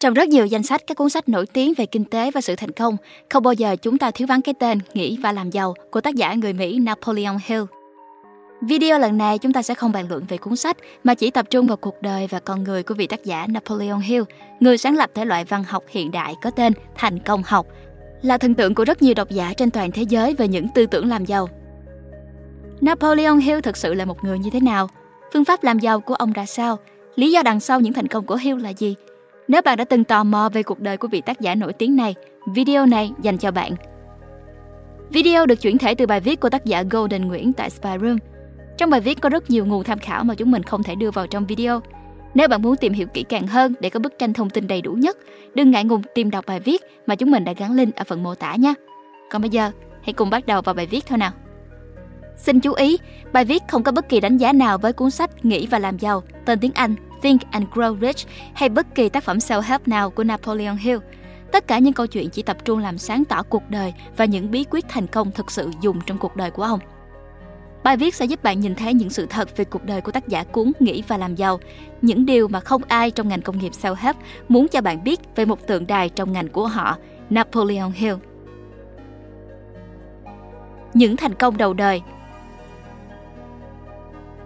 Trong rất nhiều danh sách các cuốn sách nổi tiếng về kinh tế và sự thành công, không bao giờ chúng ta thiếu vắng cái tên Nghĩ và làm giàu của tác giả người Mỹ Napoleon Hill. Video lần này chúng ta sẽ không bàn luận về cuốn sách mà chỉ tập trung vào cuộc đời và con người của vị tác giả Napoleon Hill, người sáng lập thể loại văn học hiện đại có tên Thành công học, là thần tượng của rất nhiều độc giả trên toàn thế giới về những tư tưởng làm giàu. Napoleon Hill thực sự là một người như thế nào? Phương pháp làm giàu của ông ra sao? Lý do đằng sau những thành công của Hill là gì? Nếu bạn đã từng tò mò về cuộc đời của vị tác giả nổi tiếng này, video này dành cho bạn. Video được chuyển thể từ bài viết của tác giả Golden Nguyễn tại Spy Room. Trong bài viết có rất nhiều nguồn tham khảo mà chúng mình không thể đưa vào trong video. Nếu bạn muốn tìm hiểu kỹ càng hơn để có bức tranh thông tin đầy đủ nhất, đừng ngại ngùng tìm đọc bài viết mà chúng mình đã gắn link ở phần mô tả nhé. Còn bây giờ, hãy cùng bắt đầu vào bài viết thôi nào. Xin chú ý, bài viết không có bất kỳ đánh giá nào với cuốn sách Nghĩ và làm giàu, tên tiếng Anh Think and Grow Rich hay bất kỳ tác phẩm self-help nào của Napoleon Hill. Tất cả những câu chuyện chỉ tập trung làm sáng tỏ cuộc đời và những bí quyết thành công thực sự dùng trong cuộc đời của ông. Bài viết sẽ giúp bạn nhìn thấy những sự thật về cuộc đời của tác giả cuốn Nghĩ và làm giàu, những điều mà không ai trong ngành công nghiệp self-help muốn cho bạn biết về một tượng đài trong ngành của họ, Napoleon Hill. Những thành công đầu đời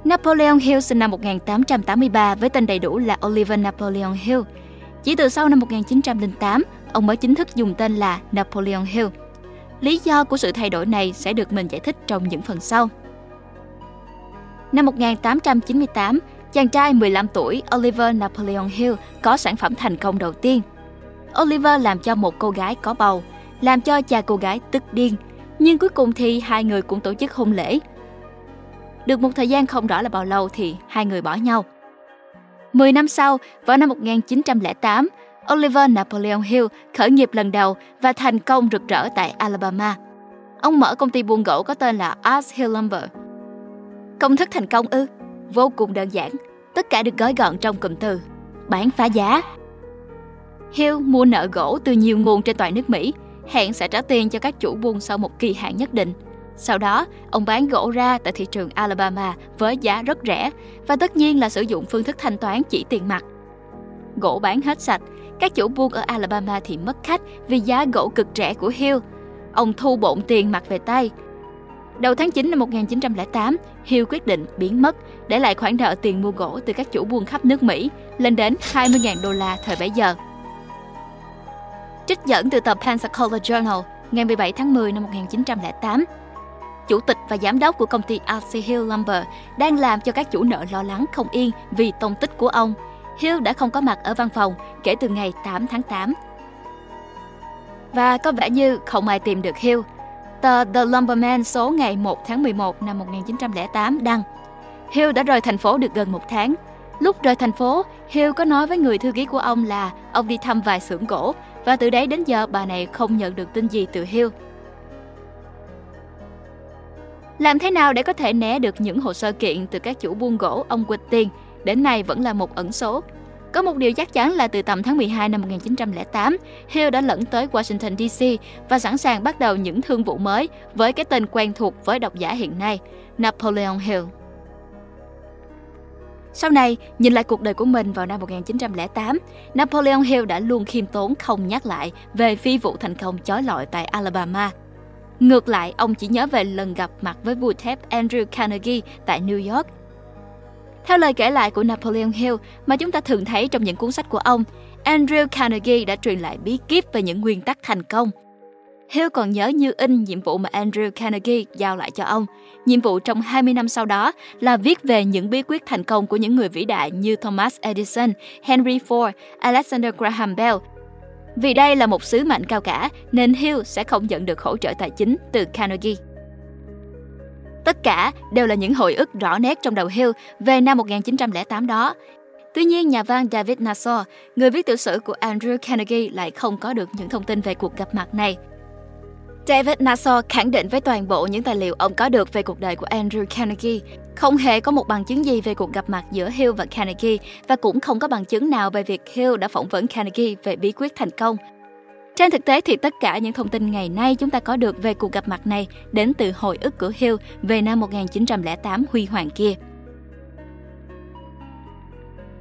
Napoleon Hill sinh năm 1883 với tên đầy đủ là Oliver Napoleon Hill. Chỉ từ sau năm 1908, ông mới chính thức dùng tên là Napoleon Hill. Lý do của sự thay đổi này sẽ được mình giải thích trong những phần sau. Năm 1898, chàng trai 15 tuổi Oliver Napoleon Hill có sản phẩm thành công đầu tiên. Oliver làm cho một cô gái có bầu, làm cho cha cô gái tức điên, nhưng cuối cùng thì hai người cũng tổ chức hôn lễ. Được một thời gian không rõ là bao lâu thì hai người bỏ nhau. Mười năm sau, vào năm 1908, Oliver Napoleon Hill khởi nghiệp lần đầu và thành công rực rỡ tại Alabama. Ông mở công ty buôn gỗ có tên là Ars Hill Lumber. Công thức thành công ư? Vô cùng đơn giản. Tất cả được gói gọn trong cụm từ bán phá giá. Hill mua nợ gỗ từ nhiều nguồn trên toàn nước Mỹ, hẹn sẽ trả tiền cho các chủ buôn sau một kỳ hạn nhất định. Sau đó, ông bán gỗ ra tại thị trường Alabama với giá rất rẻ và tất nhiên là sử dụng phương thức thanh toán chỉ tiền mặt. Gỗ bán hết sạch, các chủ buôn ở Alabama thì mất khách vì giá gỗ cực rẻ của Hill. Ông thu bộn tiền mặt về tay. Đầu tháng 9 năm 1908, Hill quyết định biến mất, để lại khoản nợ tiền mua gỗ từ các chủ buôn khắp nước Mỹ lên đến 20.000 đô la thời bấy giờ. Trích dẫn từ tập Pensacola Journal ngày 17 tháng 10 năm 1908, chủ tịch và giám đốc của công ty RC Hill Lumber đang làm cho các chủ nợ lo lắng không yên vì tông tích của ông. Hill đã không có mặt ở văn phòng kể từ ngày 8 tháng 8. Và có vẻ như không ai tìm được Hill. Tờ The Lumberman số ngày 1 tháng 11 năm 1908 đăng Hill đã rời thành phố được gần một tháng. Lúc rời thành phố, Hill có nói với người thư ký của ông là ông đi thăm vài xưởng gỗ và từ đấy đến giờ bà này không nhận được tin gì từ Hill. Làm thế nào để có thể né được những hồ sơ kiện từ các chủ buôn gỗ ông quỵt tiền, đến nay vẫn là một ẩn số. Có một điều chắc chắn là từ tầm tháng 12 năm 1908, Hill đã lẫn tới Washington DC và sẵn sàng bắt đầu những thương vụ mới với cái tên quen thuộc với độc giả hiện nay, Napoleon Hill. Sau này, nhìn lại cuộc đời của mình vào năm 1908, Napoleon Hill đã luôn khiêm tốn không nhắc lại về phi vụ thành công chói lọi tại Alabama – Ngược lại, ông chỉ nhớ về lần gặp mặt với vua thép Andrew Carnegie tại New York. Theo lời kể lại của Napoleon Hill mà chúng ta thường thấy trong những cuốn sách của ông, Andrew Carnegie đã truyền lại bí kíp về những nguyên tắc thành công. Hill còn nhớ như in nhiệm vụ mà Andrew Carnegie giao lại cho ông. Nhiệm vụ trong 20 năm sau đó là viết về những bí quyết thành công của những người vĩ đại như Thomas Edison, Henry Ford, Alexander Graham Bell vì đây là một sứ mệnh cao cả, nên Hill sẽ không nhận được hỗ trợ tài chính từ Carnegie. Tất cả đều là những hồi ức rõ nét trong đầu Hill về năm 1908 đó. Tuy nhiên, nhà văn David Nassau, người viết tiểu sử của Andrew Carnegie lại không có được những thông tin về cuộc gặp mặt này. David Nassau khẳng định với toàn bộ những tài liệu ông có được về cuộc đời của Andrew Carnegie, không hề có một bằng chứng gì về cuộc gặp mặt giữa Hill và Carnegie và cũng không có bằng chứng nào về việc Hill đã phỏng vấn Carnegie về bí quyết thành công. Trên thực tế thì tất cả những thông tin ngày nay chúng ta có được về cuộc gặp mặt này đến từ hồi ức của Hill về năm 1908 huy hoàng kia.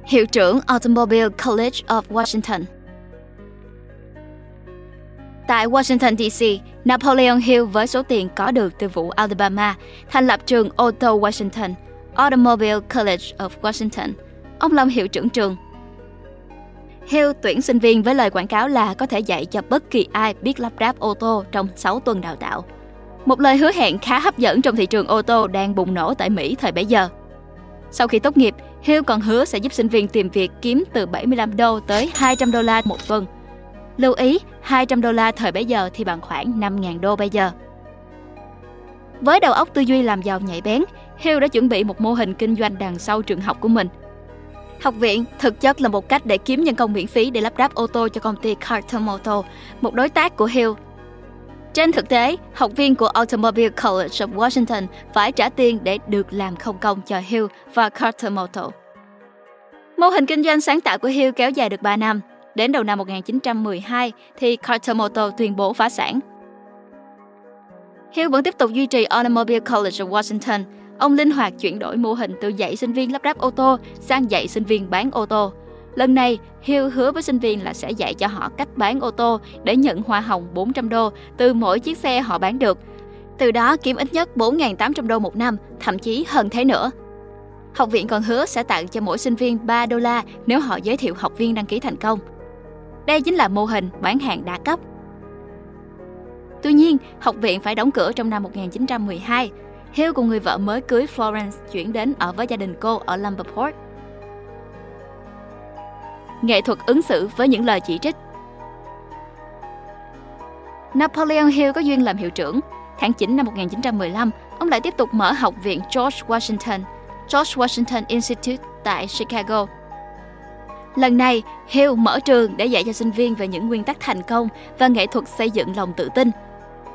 Hiệu trưởng Automobile College of Washington Tại Washington DC, Napoleon Hill với số tiền có được từ vụ Alabama thành lập trường Auto Washington, Automobile College of Washington. Ông làm hiệu trưởng trường. Hill tuyển sinh viên với lời quảng cáo là có thể dạy cho bất kỳ ai biết lắp ráp ô tô trong 6 tuần đào tạo. Một lời hứa hẹn khá hấp dẫn trong thị trường ô tô đang bùng nổ tại Mỹ thời bấy giờ. Sau khi tốt nghiệp, Hill còn hứa sẽ giúp sinh viên tìm việc kiếm từ 75 đô tới 200 đô la một tuần. Lưu ý, 200 đô la thời bấy giờ thì bằng khoảng 5.000 đô bây giờ. Với đầu óc tư duy làm giàu nhạy bén, Hill đã chuẩn bị một mô hình kinh doanh đằng sau trường học của mình. Học viện thực chất là một cách để kiếm nhân công miễn phí để lắp ráp ô tô cho công ty Carter Motor, một đối tác của Hill trên thực tế, học viên của Automobile College of Washington phải trả tiền để được làm không công cho Hill và Carter Motor. Mô hình kinh doanh sáng tạo của Hill kéo dài được 3 năm. Đến đầu năm 1912 thì Carter Motor tuyên bố phá sản. Hill vẫn tiếp tục duy trì Automobile College of Washington. Ông linh hoạt chuyển đổi mô hình từ dạy sinh viên lắp ráp ô tô sang dạy sinh viên bán ô tô. Lần này, Hill hứa với sinh viên là sẽ dạy cho họ cách bán ô tô để nhận hoa hồng 400 đô từ mỗi chiếc xe họ bán được. Từ đó kiếm ít nhất 4.800 đô một năm, thậm chí hơn thế nữa. Học viện còn hứa sẽ tặng cho mỗi sinh viên 3 đô la nếu họ giới thiệu học viên đăng ký thành công. Đây chính là mô hình bán hàng đa cấp. Tuy nhiên, học viện phải đóng cửa trong năm 1912. Hill cùng người vợ mới cưới Florence chuyển đến ở với gia đình cô ở Lumberport nghệ thuật ứng xử với những lời chỉ trích. Napoleon Hill có duyên làm hiệu trưởng. Tháng 9 năm 1915, ông lại tiếp tục mở học viện George Washington, George Washington Institute tại Chicago. Lần này, Hill mở trường để dạy cho sinh viên về những nguyên tắc thành công và nghệ thuật xây dựng lòng tự tin.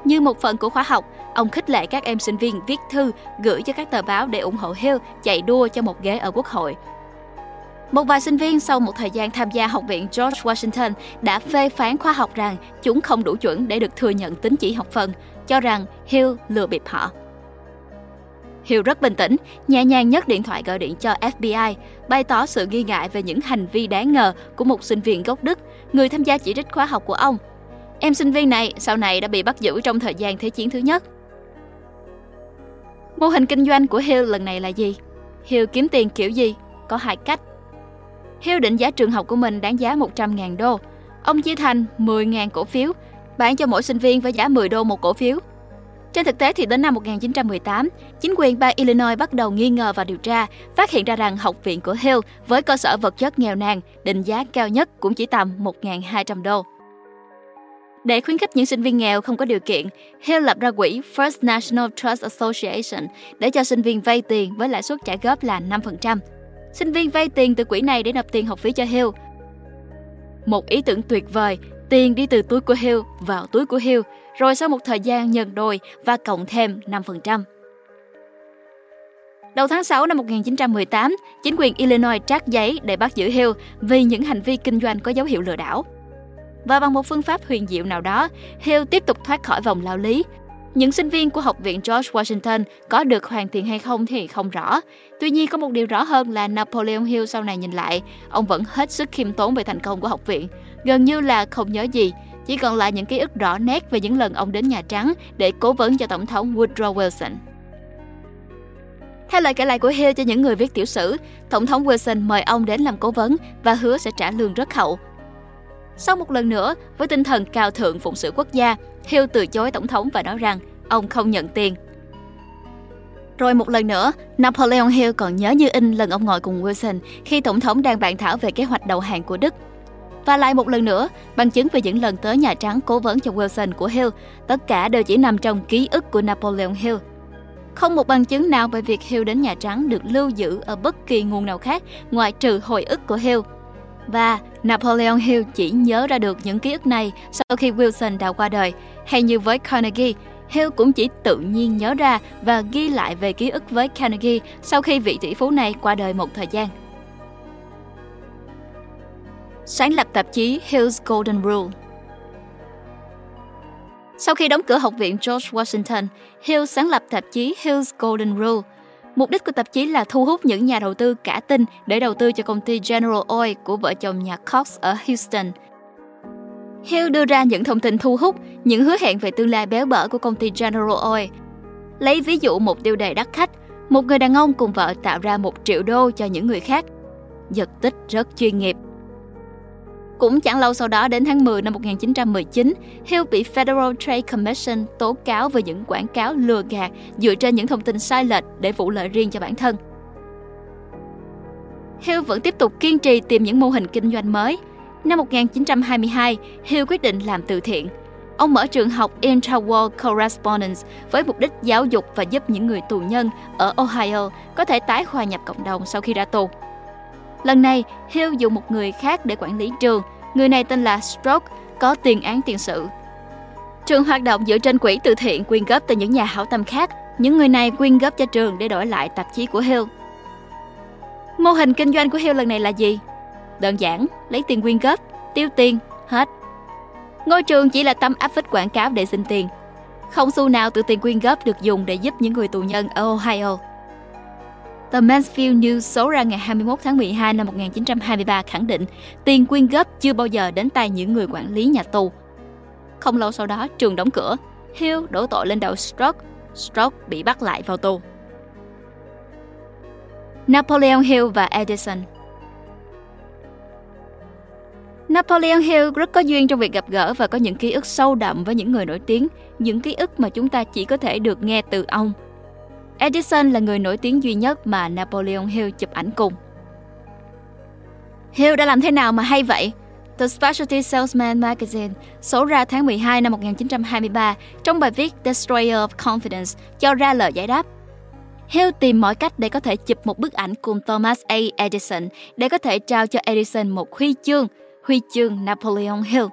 Như một phần của khóa học, ông khích lệ các em sinh viên viết thư gửi cho các tờ báo để ủng hộ Hill chạy đua cho một ghế ở Quốc hội một vài sinh viên sau một thời gian tham gia Học viện George Washington đã phê phán khoa học rằng chúng không đủ chuẩn để được thừa nhận tín chỉ học phần, cho rằng Hill lừa bịp họ. Hill rất bình tĩnh, nhẹ nhàng nhấc điện thoại gọi điện cho FBI, bày tỏ sự nghi ngại về những hành vi đáng ngờ của một sinh viên gốc Đức, người tham gia chỉ trích khóa học của ông. Em sinh viên này sau này đã bị bắt giữ trong thời gian Thế chiến thứ nhất. Mô hình kinh doanh của Hill lần này là gì? Hill kiếm tiền kiểu gì? Có hai cách. Hill định giá trường học của mình đáng giá 100.000 đô. Ông chia thành 10.000 cổ phiếu, bán cho mỗi sinh viên với giá 10 đô một cổ phiếu. Trên thực tế thì đến năm 1918, chính quyền bang Illinois bắt đầu nghi ngờ và điều tra, phát hiện ra rằng học viện của Hill với cơ sở vật chất nghèo nàn, định giá cao nhất cũng chỉ tầm 1.200 đô. Để khuyến khích những sinh viên nghèo không có điều kiện, Hill lập ra quỹ First National Trust Association để cho sinh viên vay tiền với lãi suất trả góp là 5%. Sinh viên vay tiền từ quỹ này để nộp tiền học phí cho Hill. Một ý tưởng tuyệt vời, tiền đi từ túi của Hill vào túi của Hill, rồi sau một thời gian nhân đôi và cộng thêm 5%. Đầu tháng 6 năm 1918, chính quyền Illinois trát giấy để bắt giữ Hill vì những hành vi kinh doanh có dấu hiệu lừa đảo. Và bằng một phương pháp huyền diệu nào đó, Hill tiếp tục thoát khỏi vòng lao lý, những sinh viên của Học viện George Washington có được hoàn tiền hay không thì không rõ. Tuy nhiên có một điều rõ hơn là Napoleon Hill sau này nhìn lại, ông vẫn hết sức khiêm tốn về thành công của học viện, gần như là không nhớ gì, chỉ còn lại những ký ức rõ nét về những lần ông đến Nhà Trắng để cố vấn cho Tổng thống Woodrow Wilson. Theo lời kể lại của Hill cho những người viết tiểu sử, Tổng thống Wilson mời ông đến làm cố vấn và hứa sẽ trả lương rất hậu. Sau một lần nữa, với tinh thần cao thượng phụng sự quốc gia, Hill từ chối tổng thống và nói rằng ông không nhận tiền. Rồi một lần nữa, Napoleon Hill còn nhớ như in lần ông ngồi cùng Wilson khi tổng thống đang bàn thảo về kế hoạch đầu hàng của Đức. Và lại một lần nữa, bằng chứng về những lần tới Nhà Trắng cố vấn cho Wilson của Hill, tất cả đều chỉ nằm trong ký ức của Napoleon Hill. Không một bằng chứng nào về việc Hill đến Nhà Trắng được lưu giữ ở bất kỳ nguồn nào khác ngoại trừ hồi ức của Hill. Và Napoleon Hill chỉ nhớ ra được những ký ức này sau khi Wilson đã qua đời, hay như với Carnegie, Hill cũng chỉ tự nhiên nhớ ra và ghi lại về ký ức với Carnegie sau khi vị tỷ phú này qua đời một thời gian. Sáng lập tạp chí Hill's Golden Rule Sau khi đóng cửa học viện George Washington, Hill sáng lập tạp chí Hill's Golden Rule – Mục đích của tạp chí là thu hút những nhà đầu tư cả tin để đầu tư cho công ty General Oil của vợ chồng nhà Cox ở Houston. Hill đưa ra những thông tin thu hút, những hứa hẹn về tương lai béo bở của công ty General Oil. Lấy ví dụ một tiêu đề đắt khách, một người đàn ông cùng vợ tạo ra một triệu đô cho những người khác. Giật tích rất chuyên nghiệp. Cũng chẳng lâu sau đó đến tháng 10 năm 1919, Hill bị Federal Trade Commission tố cáo về những quảng cáo lừa gạt dựa trên những thông tin sai lệch để vụ lợi riêng cho bản thân. Hill vẫn tiếp tục kiên trì tìm những mô hình kinh doanh mới. Năm 1922, Hill quyết định làm từ thiện. Ông mở trường học Intraworld Correspondence với mục đích giáo dục và giúp những người tù nhân ở Ohio có thể tái hòa nhập cộng đồng sau khi ra tù. Lần này, Hill dùng một người khác để quản lý trường. Người này tên là Stroke, có tiền án tiền sự. Trường hoạt động dựa trên quỹ từ thiện quyên góp từ những nhà hảo tâm khác. Những người này quyên góp cho trường để đổi lại tạp chí của Hill. Mô hình kinh doanh của Hill lần này là gì? Đơn giản, lấy tiền quyên góp, tiêu tiền, hết. Ngôi trường chỉ là tấm áp phích quảng cáo để xin tiền. Không xu nào từ tiền quyên góp được dùng để giúp những người tù nhân ở Ohio. Tờ Mansfield News số ra ngày 21 tháng 12 năm 1923 khẳng định tiền quyên góp chưa bao giờ đến tay những người quản lý nhà tù. Không lâu sau đó, trường đóng cửa. Hill đổ tội lên đầu Stroke. Stroke bị bắt lại vào tù. Napoleon Hill và Edison Napoleon Hill rất có duyên trong việc gặp gỡ và có những ký ức sâu đậm với những người nổi tiếng, những ký ức mà chúng ta chỉ có thể được nghe từ ông. Edison là người nổi tiếng duy nhất mà Napoleon Hill chụp ảnh cùng. Hill đã làm thế nào mà hay vậy? The Specialty Salesman Magazine số ra tháng 12 năm 1923 trong bài viết Destroyer of Confidence cho ra lời giải đáp. Hill tìm mọi cách để có thể chụp một bức ảnh cùng Thomas A. Edison để có thể trao cho Edison một huy chương, huy chương Napoleon Hill.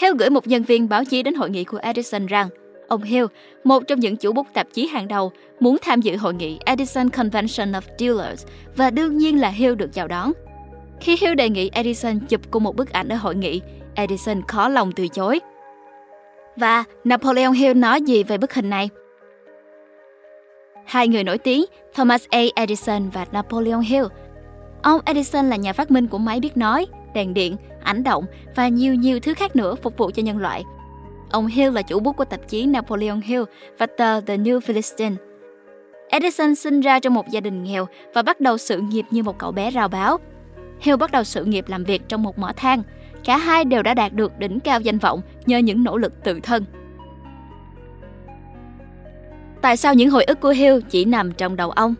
Hill gửi một nhân viên báo chí đến hội nghị của Edison rằng ông Hill, một trong những chủ bút tạp chí hàng đầu, muốn tham dự hội nghị Edison Convention of Dealers và đương nhiên là Hill được chào đón. Khi Hill đề nghị Edison chụp cùng một bức ảnh ở hội nghị, Edison khó lòng từ chối. Và Napoleon Hill nói gì về bức hình này? Hai người nổi tiếng, Thomas A. Edison và Napoleon Hill. Ông Edison là nhà phát minh của máy biết nói, đèn điện, ảnh động và nhiều nhiều thứ khác nữa phục vụ cho nhân loại. Ông Hill là chủ bút của tạp chí Napoleon Hill và tờ The New Philistine. Edison sinh ra trong một gia đình nghèo và bắt đầu sự nghiệp như một cậu bé rào báo. Hill bắt đầu sự nghiệp làm việc trong một mỏ than. Cả hai đều đã đạt được đỉnh cao danh vọng nhờ những nỗ lực tự thân. Tại sao những hồi ức của Hill chỉ nằm trong đầu ông?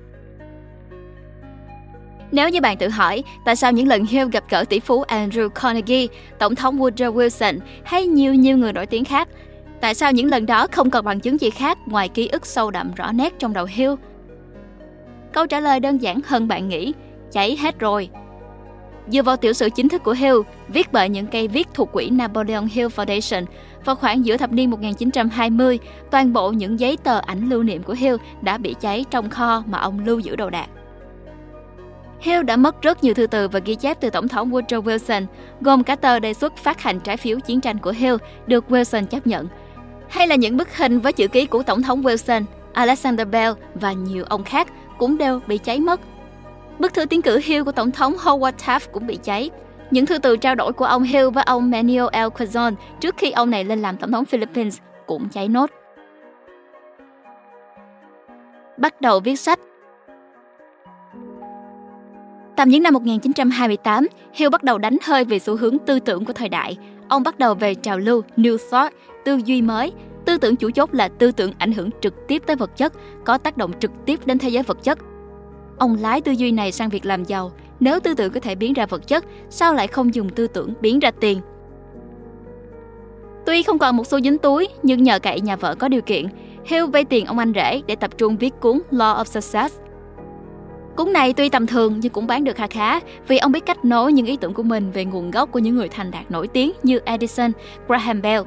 Nếu như bạn tự hỏi tại sao những lần Hill gặp gỡ tỷ phú Andrew Carnegie, tổng thống Woodrow Wilson hay nhiều nhiều người nổi tiếng khác, tại sao những lần đó không còn bằng chứng gì khác ngoài ký ức sâu đậm rõ nét trong đầu Hill? Câu trả lời đơn giản hơn bạn nghĩ, cháy hết rồi. Dựa vào tiểu sử chính thức của Hill, viết bởi những cây viết thuộc quỹ Napoleon Hill Foundation, vào khoảng giữa thập niên 1920, toàn bộ những giấy tờ ảnh lưu niệm của Hill đã bị cháy trong kho mà ông lưu giữ đồ đạc. Hill đã mất rất nhiều thư từ và ghi chép từ Tổng thống Woodrow Wilson, gồm cả tờ đề xuất phát hành trái phiếu chiến tranh của Hill được Wilson chấp nhận, hay là những bức hình với chữ ký của Tổng thống Wilson, Alexander Bell và nhiều ông khác cũng đều bị cháy mất. Bức thư tiến cử Hill của Tổng thống Howard Taft cũng bị cháy. Những thư từ trao đổi của ông Hill với ông Manuel L. Quezon trước khi ông này lên làm Tổng thống Philippines cũng cháy nốt. Bắt đầu viết sách Tầm những năm 1928, Hill bắt đầu đánh hơi về xu hướng tư tưởng của thời đại. Ông bắt đầu về trào lưu New Thought, tư duy mới. Tư tưởng chủ chốt là tư tưởng ảnh hưởng trực tiếp tới vật chất, có tác động trực tiếp đến thế giới vật chất. Ông lái tư duy này sang việc làm giàu. Nếu tư tưởng có thể biến ra vật chất, sao lại không dùng tư tưởng biến ra tiền? Tuy không còn một xu dính túi, nhưng nhờ cậy nhà vợ có điều kiện, Hill vay tiền ông anh rể để tập trung viết cuốn Law of Success Cuốn này tuy tầm thường nhưng cũng bán được khá khá vì ông biết cách nối những ý tưởng của mình về nguồn gốc của những người thành đạt nổi tiếng như Edison, Graham Bell.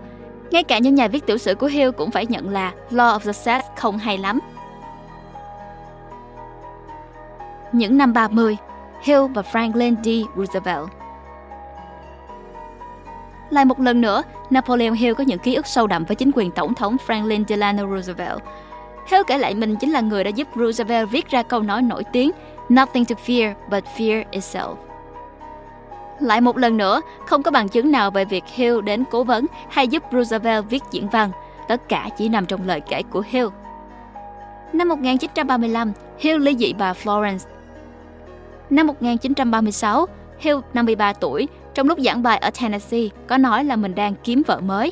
Ngay cả những nhà viết tiểu sử của Hill cũng phải nhận là Law of Success không hay lắm. Những năm 30, Hill và Franklin D. Roosevelt lại một lần nữa, Napoleon Hill có những ký ức sâu đậm với chính quyền Tổng thống Franklin Delano Roosevelt Hill kể lại mình chính là người đã giúp Roosevelt viết ra câu nói nổi tiếng Nothing to fear but fear itself. Lại một lần nữa, không có bằng chứng nào về việc Hill đến cố vấn hay giúp Roosevelt viết diễn văn. Tất cả chỉ nằm trong lời kể của Hill. Năm 1935, Hill ly dị bà Florence. Năm 1936, Hill, 53 tuổi, trong lúc giảng bài ở Tennessee, có nói là mình đang kiếm vợ mới.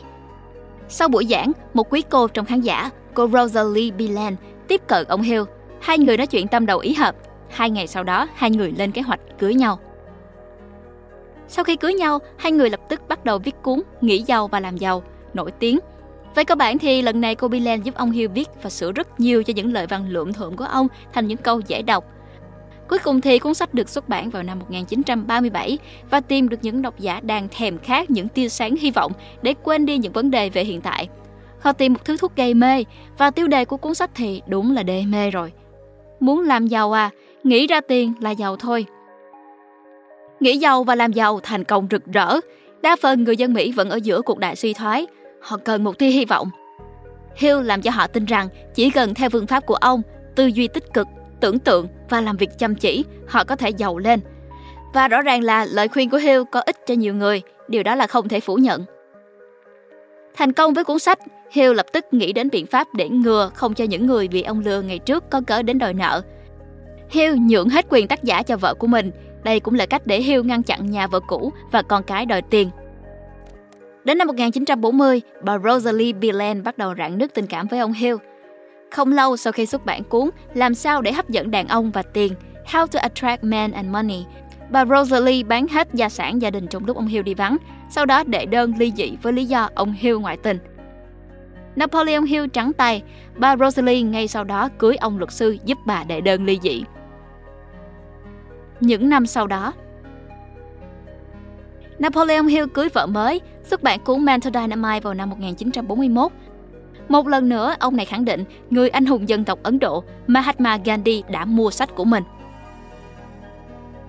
Sau buổi giảng, một quý cô trong khán giả, cô Rosalie Bilan, tiếp cận ông Hill. Hai người nói chuyện tâm đầu ý hợp. Hai ngày sau đó, hai người lên kế hoạch cưới nhau. Sau khi cưới nhau, hai người lập tức bắt đầu viết cuốn Nghĩ giàu và làm giàu, nổi tiếng. Về cơ bản thì lần này cô Bilan giúp ông Hill viết và sửa rất nhiều cho những lời văn lượm thượm của ông thành những câu dễ đọc. Cuối cùng thì cuốn sách được xuất bản vào năm 1937 và tìm được những độc giả đang thèm khát những tia sáng hy vọng để quên đi những vấn đề về hiện tại. Họ tìm một thứ thuốc gây mê và tiêu đề của cuốn sách thì đúng là đê mê rồi. Muốn làm giàu à, nghĩ ra tiền là giàu thôi. Nghĩ giàu và làm giàu thành công rực rỡ. Đa phần người dân Mỹ vẫn ở giữa cuộc đại suy thoái. Họ cần một tia hy vọng. Hill làm cho họ tin rằng chỉ cần theo phương pháp của ông, tư duy tích cực, tưởng tượng và làm việc chăm chỉ, họ có thể giàu lên. Và rõ ràng là lời khuyên của Hill có ích cho nhiều người, điều đó là không thể phủ nhận. Thành công với cuốn sách, Hill lập tức nghĩ đến biện pháp để ngừa không cho những người bị ông lừa ngày trước có cớ đến đòi nợ. Hill nhượng hết quyền tác giả cho vợ của mình, đây cũng là cách để Hill ngăn chặn nhà vợ cũ và con cái đòi tiền. Đến năm 1940, bà Rosalie Bilan bắt đầu rạn nứt tình cảm với ông Hill. Không lâu sau khi xuất bản cuốn Làm sao để hấp dẫn đàn ông và tiền, How to Attract Men and Money, bà Rosalie bán hết gia sản gia đình trong lúc ông Hill đi vắng, sau đó đệ đơn ly dị với lý do ông Hill ngoại tình. Napoleon Hill trắng tay, bà Rosalie ngay sau đó cưới ông luật sư giúp bà đệ đơn ly dị những năm sau đó. Napoleon Hill cưới vợ mới, xuất bản cuốn Mental Dynamite vào năm 1941. Một lần nữa, ông này khẳng định người anh hùng dân tộc Ấn Độ Mahatma Gandhi đã mua sách của mình.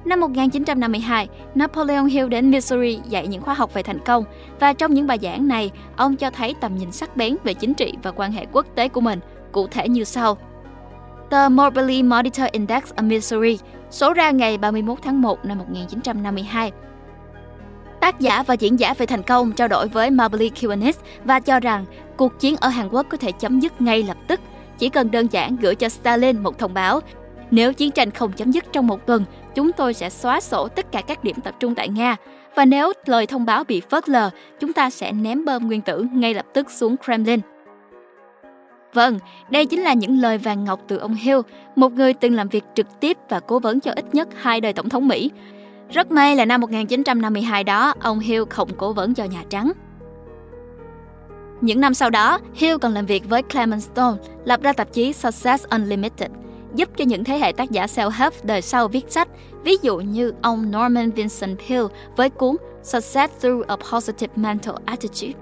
Năm 1952, Napoleon Hill đến Missouri dạy những khóa học về thành công và trong những bài giảng này, ông cho thấy tầm nhìn sắc bén về chính trị và quan hệ quốc tế của mình, cụ thể như sau. Tờ Mobley Monitor Index ở Missouri số ra ngày 31 tháng 1 năm 1952. Tác giả và diễn giả về thành công trao đổi với Marbley Kiwanis và cho rằng cuộc chiến ở Hàn Quốc có thể chấm dứt ngay lập tức, chỉ cần đơn giản gửi cho Stalin một thông báo. Nếu chiến tranh không chấm dứt trong một tuần, chúng tôi sẽ xóa sổ tất cả các điểm tập trung tại Nga. Và nếu lời thông báo bị phớt lờ, chúng ta sẽ ném bom nguyên tử ngay lập tức xuống Kremlin. Vâng, đây chính là những lời vàng ngọc từ ông Hill, một người từng làm việc trực tiếp và cố vấn cho ít nhất hai đời tổng thống Mỹ. Rất may là năm 1952 đó, ông Hill không cố vấn cho Nhà Trắng. Những năm sau đó, Hill còn làm việc với Clement Stone, lập ra tạp chí Success Unlimited, giúp cho những thế hệ tác giả self-help đời sau viết sách, ví dụ như ông Norman Vincent Peale với cuốn Success Through a Positive Mental Attitude.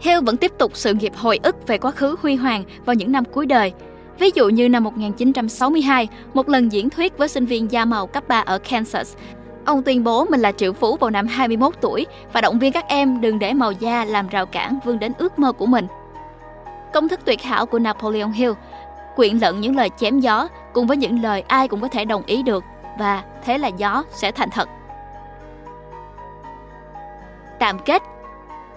Hill vẫn tiếp tục sự nghiệp hồi ức về quá khứ huy hoàng vào những năm cuối đời. Ví dụ như năm 1962, một lần diễn thuyết với sinh viên da màu cấp 3 ở Kansas, ông tuyên bố mình là triệu phú vào năm 21 tuổi và động viên các em đừng để màu da làm rào cản vươn đến ước mơ của mình. Công thức tuyệt hảo của Napoleon Hill quyện lẫn những lời chém gió cùng với những lời ai cũng có thể đồng ý được và thế là gió sẽ thành thật. Tạm kết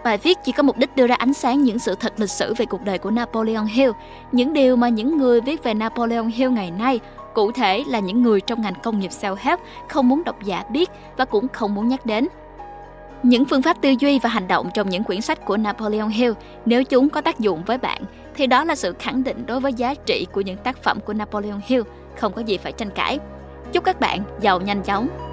Bài viết chỉ có mục đích đưa ra ánh sáng những sự thật lịch sử về cuộc đời của Napoleon Hill, những điều mà những người viết về Napoleon Hill ngày nay, cụ thể là những người trong ngành công nghiệp self-help không muốn độc giả biết và cũng không muốn nhắc đến. Những phương pháp tư duy và hành động trong những quyển sách của Napoleon Hill, nếu chúng có tác dụng với bạn, thì đó là sự khẳng định đối với giá trị của những tác phẩm của Napoleon Hill, không có gì phải tranh cãi. Chúc các bạn giàu nhanh chóng.